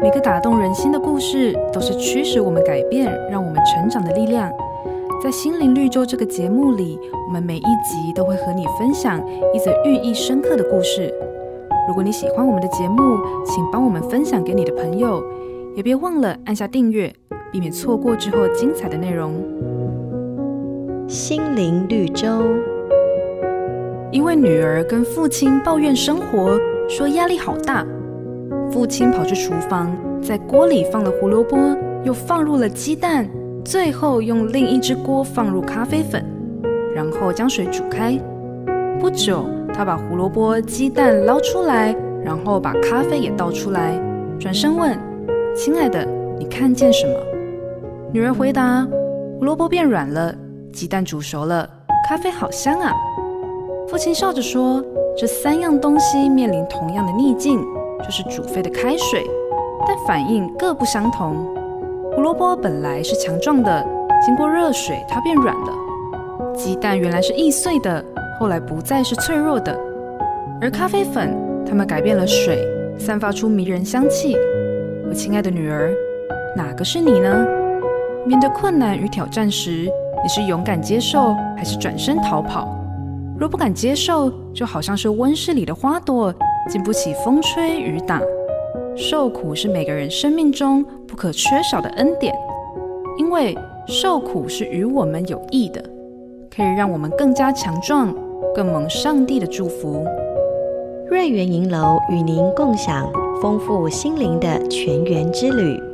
每个打动人心的故事，都是驱使我们改变、让我们成长的力量。在心灵绿洲这个节目里，我们每一集都会和你分享一则寓意深刻的故事。如果你喜欢我们的节目，请帮我们分享给你的朋友，也别忘了按下订阅，避免错过之后精彩的内容。心灵绿洲。一位女儿跟父亲抱怨生活，说压力好大。父亲跑去厨房，在锅里放了胡萝卜，又放入了鸡蛋。最后用另一只锅放入咖啡粉，然后将水煮开。不久，他把胡萝卜、鸡蛋捞出来，然后把咖啡也倒出来，转身问：“亲爱的，你看见什么？”女儿回答：“胡萝卜变软了，鸡蛋煮熟了，咖啡好香啊。”父亲笑着说：“这三样东西面临同样的逆境，就是煮沸的开水，但反应各不相同。”胡萝卜本来是强壮的，经过热水，它变软了。鸡蛋原来是易碎的，后来不再是脆弱的。而咖啡粉，它们改变了水，散发出迷人香气。我亲爱的女儿，哪个是你呢？面对困难与挑战时，你是勇敢接受，还是转身逃跑？若不敢接受，就好像是温室里的花朵，经不起风吹雨打。受苦是每个人生命中不可缺少的恩典，因为受苦是与我们有益的，可以让我们更加强壮，更蒙上帝的祝福。瑞源银楼与您共享丰富心灵的全员之旅。